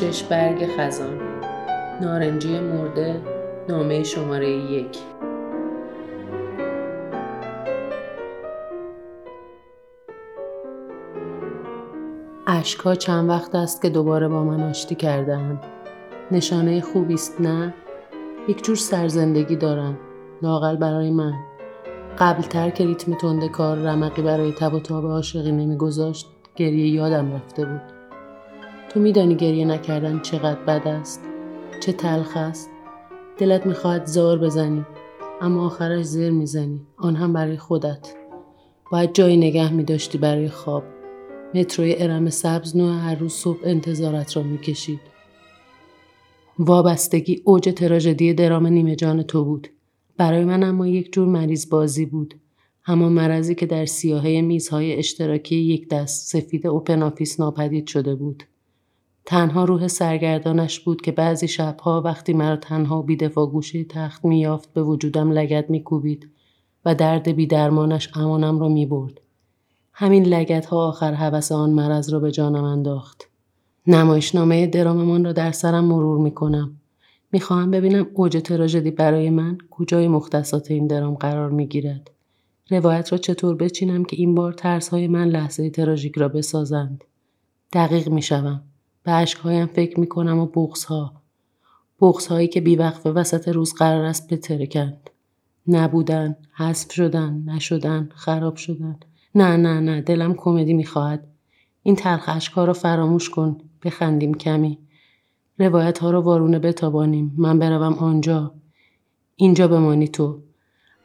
شش برگ خزان. نارنجی مرده نامه شماره یک. اشکها چند وقت است که دوباره با من آشتی کردهاند. نشانه خوبی است نه؟ یک جور سرزندگی دارم. لاقل برای من. قبلتر که ریتم تنده کار رمقی برای تب و تاب عاشقی نمیگذاشت گریه یادم رفته بود. تو میدانی گریه نکردن چقدر بد است؟ چه تلخ است؟ دلت می‌خواهد زار بزنی اما آخرش زر می‌زنی. آن هم برای خودت. باید جایی نگه میداشتی برای خواب. متروی ارم سبز نوع هر روز صبح انتظارت را می‌کشید. وابستگی اوج تراژدی درام نیمه جان تو بود. برای من اما یک جور مریض بازی بود. همان مرضی که در سیاهه میزهای اشتراکی یک دست سفید open office ناپدید شده بود. تنها روح سرگردانش بود که بعضی شبها وقتی مرا تنها بیدفاع گوشه تخت میافت به وجودم لگد میکوبید و درد بیدرمانش امانم را می‌برد. همین لگد ها آخر هوس آن مرض را به جانم انداخت. نمایشنامه دراممان را در سرم مرور می‌کنم. می‌خواهم ببینم اوج تراژدی برای من کجای مختصات این درام قرار می‌گیرد. روایت را چطور بچینم که این بار ترس های من لحظه تراژیک را بسازند؟ دقیق می‌شوم. به اشکهایم فکر می‌کنم و بغز ها بغز هایی که بیوقفه وسط روز قرار است بترکند. نبودن حذف شدن نشدن خراب شدن. نه نه نه دلم کمدی می‌خواهد. این تلخ اشکها را فراموش کن بخندیم کمی. روایت ها رو وارونه بتابانیم. من بروم آنجا. اینجا بمانی تو.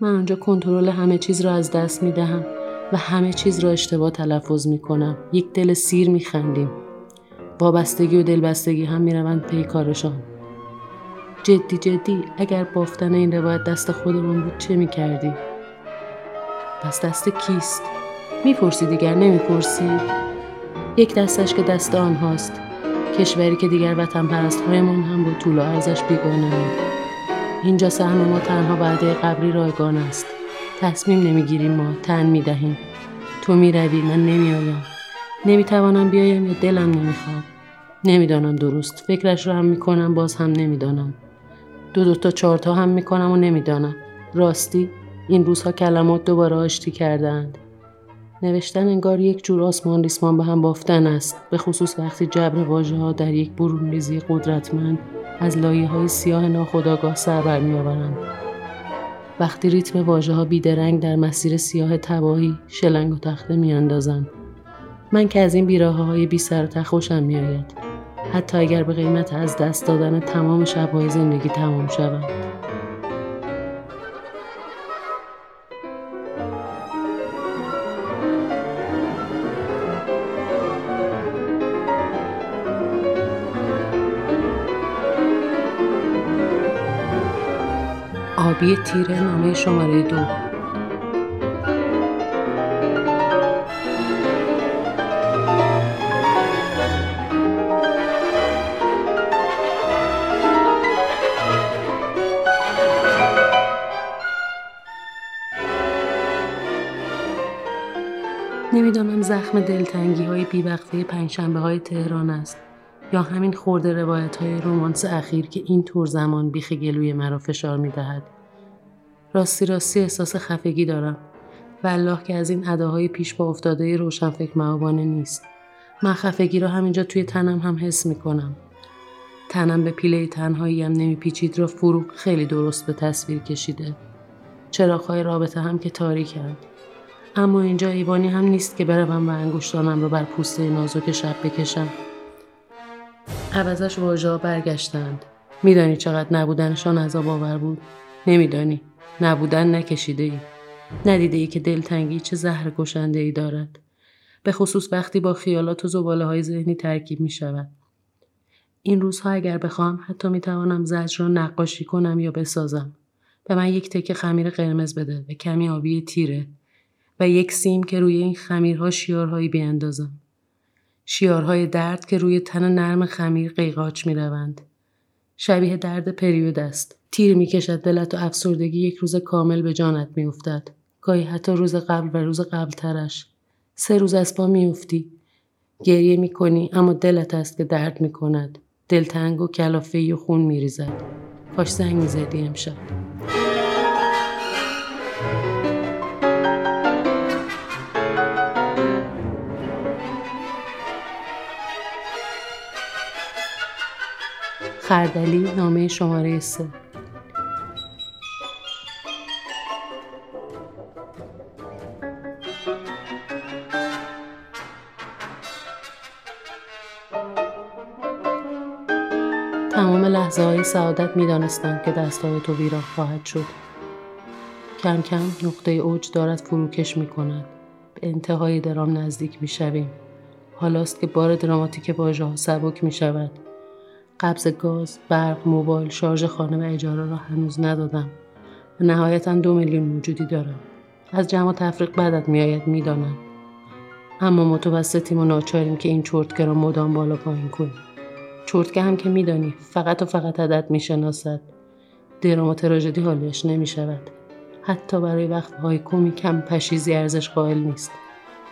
من آنجا کنترل همه چیز را از دست می دهم و همه چیز را اشتباه تلفظ می کنم یک دل سیر می خندیم وابستگی و دلبستگی هم می روند پی کارشان جدی جدی اگر بافتن این روایت دست خودمون بود چه می کردی؟ پس دست کیست؟ می‌پرسی دیگر نمی‌پرسی؟ یک دستش که دست آنهاست کشوری که دیگر وطن پرست هایمان هم با طول و ارزش بیگانه اینجا سهم ما تنها بعده قبری رایگان است تصمیم نمی‌گیریم ما تن می‌دهیم تو می‌روی من نمیآیم نمی‌توانم بیایم یا دلم نمی‌خواد. نمی‌دانم درست. فکرش رو هم می‌کنم باز هم نمی‌دانم. دو دو تا چهار تا هم می‌کنم و نمی‌دانم. راستی این روزها کلمات دوباره آشتی کردند. نوشتن انگار یک جور آسمان ریسمان به هم بافتن است. به خصوص وقتی جبر واژه ها در یک برون ریزی قدرتمند از لایه های سیاه ناخداگاه سر برمی آورند. وقتی ریتم واژه ها بیدرنگ در مسیر سیاه تباهی شلنگ و تخته می اندازند. من که از این بیراه های بی سر خوشم می آید. حتی اگر به قیمت از دست دادن تمام شبهای زندگی تمام شود. آبی تیره نامه شماره دو نمی‌دانم زخم دلتنگی های بیوقفه پنجشنبه های تهران است یا همین خورده روایت های رومانس اخیر که این طور زمان بیخ گلوی مرا فشار می دهد. راستی راستی احساس خفگی دارم والله که از این اداهای پیش با افتاده روشن فکر معابانه نیست من خفگی را همینجا توی تنم هم حس می کنم. تنم به پیله تنهاییم نمیپیچید را فروغ خیلی درست به تصویر کشیده. چراغهای رابطه هم که تاریکند. اما اینجا ایوانی هم نیست که بروم و انگشتانم را بر پوسته نازک شب بکشم. عوضش واژه برگشتند. میدانی چقدر نبودنشان عذاب آور بود؟ نمیدانی. نبودن نکشیده ای. ندیده ای که دلتنگی چه زهر گشنده ای دارد. به خصوص وقتی با خیالات و زباله های ذهنی ترکیب می شود. این روزها اگر بخوام حتی می توانم زجر را نقاشی کنم یا بسازم. به من یک تکه خمیر قرمز بده و کمی آبی تیره و یک سیم که روی این خمیرها شیارهایی بیاندازم. شیارهای درد که روی تن نرم خمیر قیقاچ می روند. شبیه درد پریود است. تیر می کشد دلت و افسردگی یک روز کامل به جانت می افتد. گاهی حتی روز قبل و روز قبل ترش. سه روز از پا می افتی. گریه می کنی اما دلت است که درد می کند. دلتنگ و کلافه و خون میریزد کاش زنگ می‌زدی امشب خردلی نامه شماره سه تمام لحظه های سعادت می دانستم که دستای تو ویران خواهد شد. کم کم نقطه اوج دارد فروکش می کند. به انتهای درام نزدیک می شویم. حالاست که بار دراماتیک واژه ها سبک می شود. قبض گاز، برق، موبایل، شارژ خانه و اجاره را هنوز ندادم. و نهایتا دو میلیون موجودی دارم. از جمع تفریق بدت میآید می‌دانم. اما متوسطیم و ناچاریم که این چرتکه را مدام بالا پایین کنیم. چرتکه هم که میدانی فقط و فقط عدد می‌شناسد درام و تراژدی حالیش نمی شود حتی برای وقتهای کمی کم پشیزی ارزش قائل نیست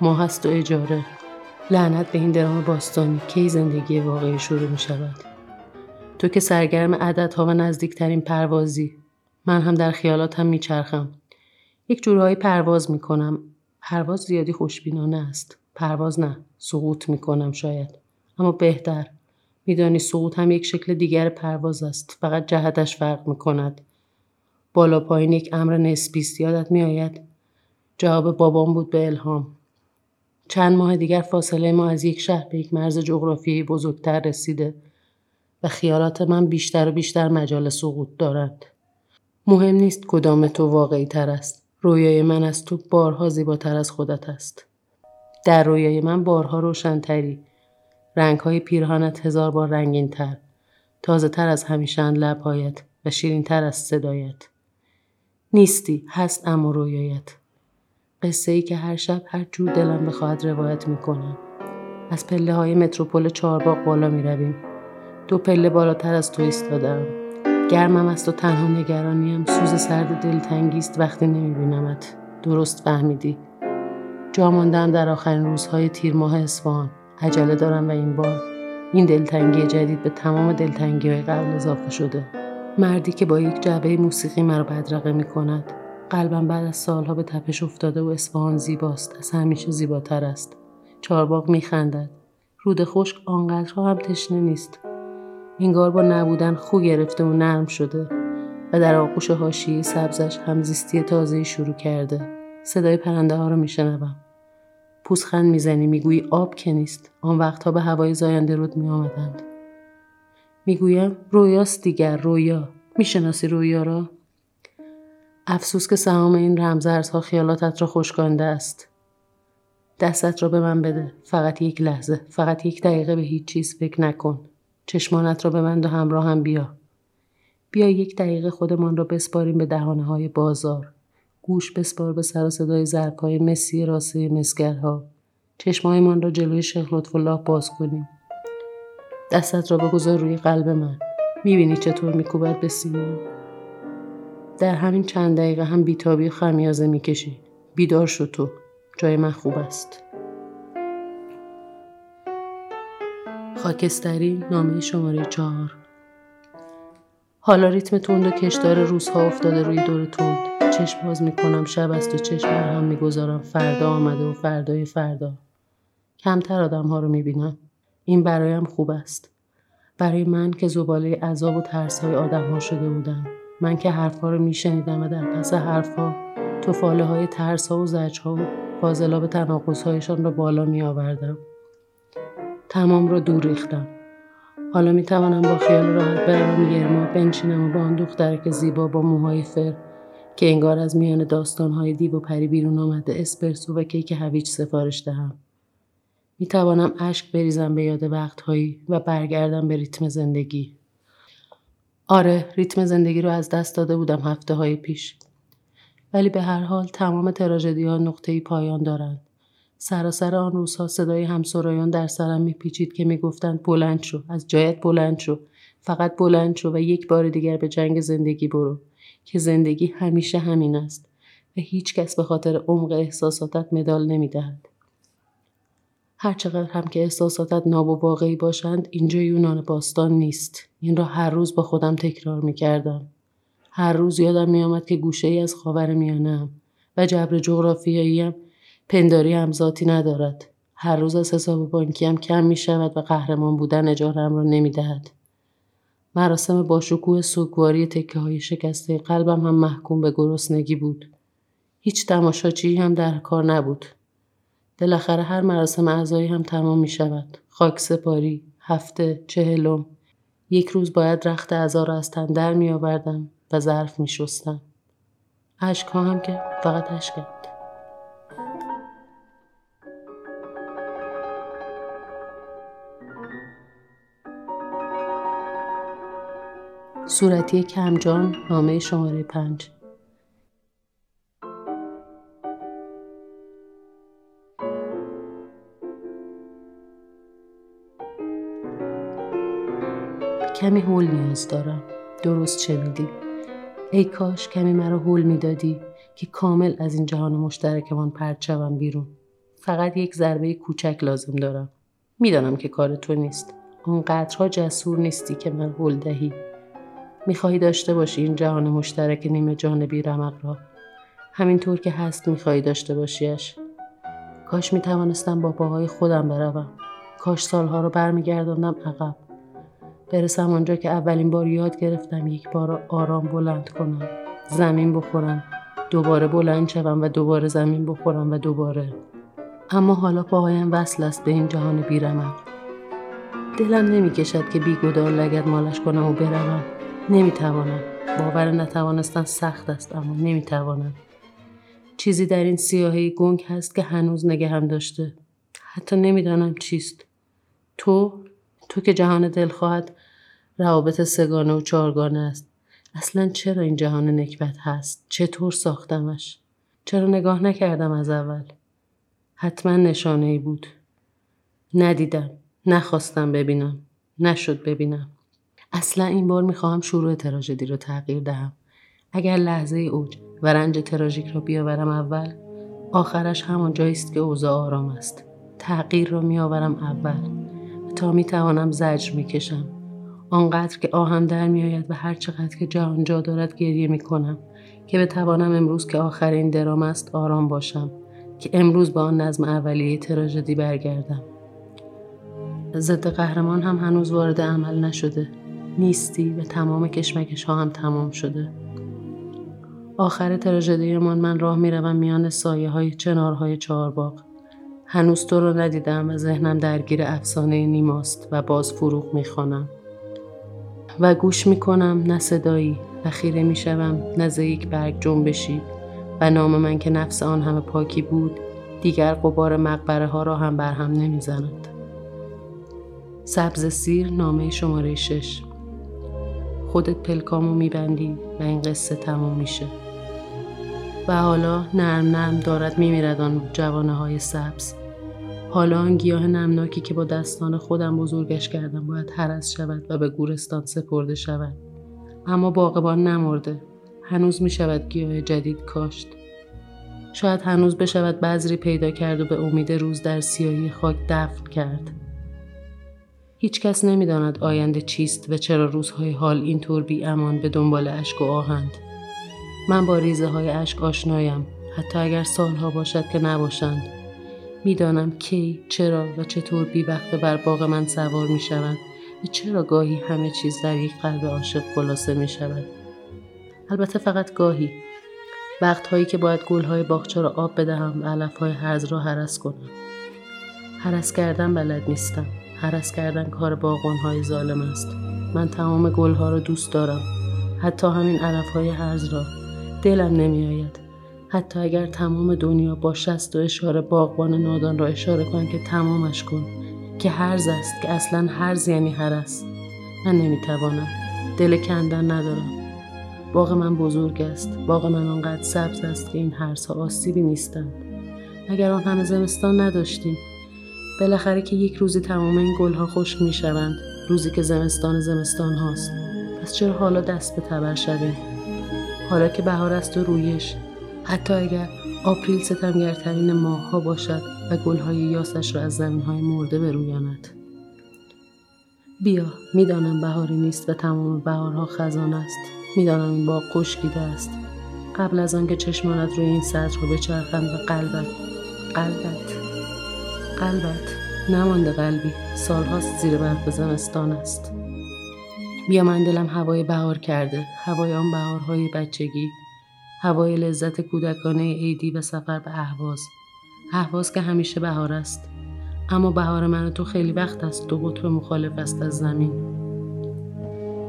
ما هست و اجاره لعنت به این درام باستانی کی زندگی واقعی شروع می شود تو که سرگرم عددها و نزدیکترین پروازی. من هم در خیالاتم میچرخم. یک جورهایی پرواز می‌کنم. پرواز زیادی خوشبینانه است. پرواز نه سقوط می‌کنم شاید. اما بهتر. میدانی سقوط هم یک شکل دیگر پرواز است. فقط جهتش فرق می‌کند. بالا پایین یک امر نسبی است. یادت میآید؟ جواب بابام بود به الهام. چند ماه دیگر فاصله ما از یک شهر به یک مرز جغرافیایی بزرگتر رسیده. و خیالات من بیشتر و بیشتر مجال سقوط دارند مهم نیست کدام تو واقعی تر است رویای من از تو بارها زیباتر از خودت است در رویای من بارها روشنتری رنگ های پیرهانت هزار بار رنگین تر. تازه تر از همیشند لبهایت و شیرین تر از صدایت. نیستی هست اما رویایت. قصه ای که هر شب هر جور دلم بخواهد روایت می‌کنم. از پله های متروپول چهارباغ بالا می رویم. دو پله بالاتر از تو ایستادم. گرمم است و تنها نگرانیم سوز سرد دلتنگی است. وقتی نمیبینمت. درست فهمیدی. جا ماندم در آخرین روزهای تیر ماه اصفهان. عجله دارم و این بار. این دلتنگی جدید به تمام دلتنگی های قبل اضافه شده. مردی که با یک جعبه موسیقی مرا بدرقه می کند قلبم بعد از سالها به تپش افتاده و اصفهان زیباست. از همیشه زیباتر است. چارباغ می خندد رود خشک آنقدرها هم تشنه نیست. انگار با نبودن خو گرفته و نرم شده و در آغوش حاشیه سبزش همزیستی تازه شروع کرده. صدای پرنده ها رو میشنوم. پوزخند می‌زنی می‌گویی آب که نیست. آن وقتها به هوای زاینده رود می آمدند. می‌گویم رویاست دیگر رویا. می‌شناسی رویا را؟ افسوس که سهام این رمزارزها خیالاتت را خشکانده است. دستت را به من بده. فقط یک لحظه. فقط یک دقیقه به هیچ چیز فکر نکن. چشمانت را من و همراه هم بیا. بیا یک دقیقه خودمان را بسپاریم به دهانه های بازار. گوش بسپار به سر صدای ضربهای مسی راسه مسگرها. چشمهایمان را جلوی شیخ لطف الله باز کنیم. دستت را بگذار روی قلب من. می‌بینی چطور میکوبد به در همین چند دقیقه هم بیتابی خمیازه می‌کشی. بیدار شو تو. جای من خوب است. خاکستری نامه شماره چهار. حالا ریتم تند و کشدار روزها افتاده روی دور تند. چشم باز می‌کنم شب است و چشم هم می‌گذارم. فردا آمده و فردای فردا. کمتر آدم ها رو می‌بینم. این برایم خوب است. برای من که زباله عذاب و ترس های آدم ها شده بودم. من که حرفها رو میشنیدم و در پس حرفها توفاله های ترس ها و زجه ها و فاضلاب تناقض هایشان را بالا می آوردم. تمام را دور ریختم. حالا می توانم با خیال راحت بروم یرما بنشینم و با آن دخترک زیبا با موهای فر که انگار از میان داستانهای دیو و پری بیرون آمده اسپرسو و کیک هویج سفارش دهم. می توانم اشک بریزم به یاد وقتهایی و برگردم به ریتم زندگی. آره ریتم زندگی رو از دست داده بودم هفته های پیش. ولی به هر حال تمام تراژدی ها نقطه پایان دارند. سراسر آن روزها صدای همسرایان در سرم میپیچید که می‌گفتند بلند شو از جایت بلند شو فقط بلند شو و یک بار دیگر به جنگ زندگی برو که زندگی همیشه همین است و هیچ کس به خاطر عمق احساساتت مدال نمی‌دهد. هرچقدر هم که احساساتت ناب و واقعی باشند اینجا یونان باستان نیست این را هر روز با خودم تکرار می کردم. هر روز یادم می آمد که گوشه ای از خاور میانم و جبر جغرافیاییم پنداری هم ذاتی ندارد. هر روز از حساب بانکیم کم می شود و قهرمان بودن اجارم را نمی دهد. مراسم باشکوه سوگواری تکه های شکسته قلبم هم محکوم به گرسنگی بود. هیچ تماشاچی هم در کار نبود. بالاخره هر مراسم اعضایی هم تمام می شود. خاک سپاری، هفته، چهلم. یک روز باید رخت اعضا را از تن در می آوردم و ظرف می شستم. عشق هم که فقط عشقند. صورتی کمجان نامه شماره پنج. کمی هول نیاز دارم. درست شنیدی. ای کاش کمی مرا هول می‌دادی که کامل از این جهان مشترکمان پرت شوم بیرون. فقط یک ضربه کوچک لازم دارم. می‌دانم که کار تو نیست. آنقدرها جسور نیستی که من هول دهی. می‌خواهی داشته باشی این جهان مشترک نیمه جانبی رمق را. همینطور که هست می‌خواهی داشته باشیش. کاش می‌توانستم با پاهای خودم بروم. کاش سالها رو برمیگرداندم عقب. برسم آنجا که اولین بار یاد گرفتم یک بار آرام بلند کنم. زمین بخورم. دوباره بلند شوم و دوباره زمین بخورم و دوباره. اما حالا پاهایم وصل است به این جهان بیرمق دلم نمی‌کشد که بیگدار لگد مالش کنم و بروم. نمی‌توانم. باور نتوانستن سخت است اما نمی‌توانم. چیزی در این سیاهی گنگ هست که هنوز نگه هم داشته. حتی نمی‌دانم چیست. تو؟ تو که جهان دل خواهد روابط سگانه و چارگانه است. اصلا چرا این جهان نکبت هست؟ چطور ساختمش؟ چرا نگاه نکردم از اول؟ حتما نشانه ای بود. ندیدم. نخواستم ببینم. نشد ببینم. اصلا این بار می‌خواهم شروع تراژدی رو تغییر دهم. اگر لحظه اوج و رنج تراژیک را بیاورم اول آخرش همان جایی است که اوضاع آرام است. تغییر را میآورم اول تا می‌توانم زجر می‌کشم. آنقدر که آهم در میآید و هر چقدر که جهان جا دارد گریه می‌کنم که بتوانم امروز که آخرین درام است آرام باشم که امروز با آن نظم اولیه تراژدی برگردم. ضد قهرمان هم هنوز وارد عمل نشده. نیستی و تمام کشمکش ها هم تمام شده. آخر تراژدیمان من راه می‌روم میان سایه های چنارهای چهارباغ. هنوز تو رو ندیدم و ذهنم درگیر افسانه نیماست و باز فروغ می‌خوانم. و گوش می‌کنم نه صدایی و خیره می‌شوم نه یک برگ جنبشی. و نام من که نفس آن همه پاکی بود دیگر قبار مقبره ها را هم برهم نمی‌زند. سبز سیر نامه شماره شش. خودت پلکامو میبندی و این قصه تموم میشه. و حالا نرم نرم دارد میمیرد آن جوانه های سبز. حالا آن گیاه نمناکی که با دستان خودم بزرگش کردم باید حرس شود و به گورستان سپرده شود. اما باغبان نمرده. هنوز می شود گیاه جدید کاشت. شاید هنوز بشود بذری پیدا کرد و به امید روز در سیاهی خاک دفن کرد. هیچ کس نمی‌داند آینده چیست و چرا روزهای حال اینطور بی امان به دنبال اشک و آهند. من با ریزه های اشک آشنایم حتی اگر سالها باشد که نباشند. می‌دانم کی، چرا و چطور بی وقت بر باغ من سوار می شود و چرا گاهی همه چیز در یک قلب عاشق خلاصه می شود. البته فقط گاهی. وقتهایی که باید گلهای باغچه را آب بدهم و علفهای هرز را حرس کنم. حرس کردن بلد نیستم. حرس کردن کار های ظالم است. من تمام گلها را دوست دارم. حتی همین های هرز را. دلم نمیآید. حتی اگر تمام دنیا با شست و اشاره باغبان نادان را اشاره کن که تمامش کن. که هرز است که اصلا هرز یعنی هرس من نمی‌توانم. دل کندن ندارم. باغ من بزرگ است. باغ من آنقدر سبز است که این هرزها آسیبی نیستند. اگر آن همه زمستان نداشتیم بالاخره که یک روزی تمام این گلها خشک می شوند روزی که زمستان زمستان هاست. پس چرا حالا دست به تبر شویم حالا که بهار است و رویش. حتی اگر آپریل ستمگرترین ماه ها باشد و گلهای یاسش را از زمین های مرده برویاند. بیا می‌دانم بهاری نیست و تمام بهارها خزان است. می‌دانم این باغ خشکیده است. قبل از آنکه چشمانت روی این سطر رو بچرخند و قلبت قلبت. قلبت. نمانده قلبی. سالهاست زیر برف زمستان است. بیا من دلم هوای بهار کرده. هوای آن بهارهای بچگی. هوای لذت کودکانه عیدی و سفر به اهواز. اهواز که همیشه بهار است. اما بهار من تو خیلی وقت است. دو قطب مخالف است از زمین.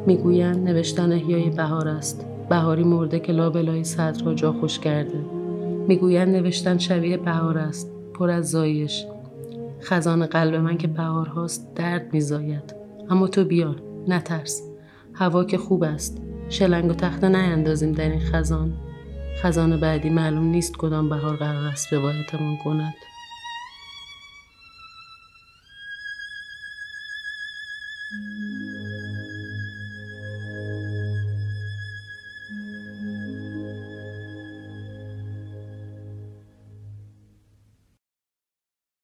می‌گویند نوشتن احیای بهار است. بهاری مرده که لابلای صدر را جا خوش کرده. می‌گویند نوشتن شبیه بهار است. پر از زایش. خزان قلب من که بهار هاست درد میزاید. اما تو بیا نترس. هوا که خوب است. شلنگ و تخته نیندازیم در این خزان. خزان بعدی معلوم نیست کدام بهار قرار است روایتمون کند.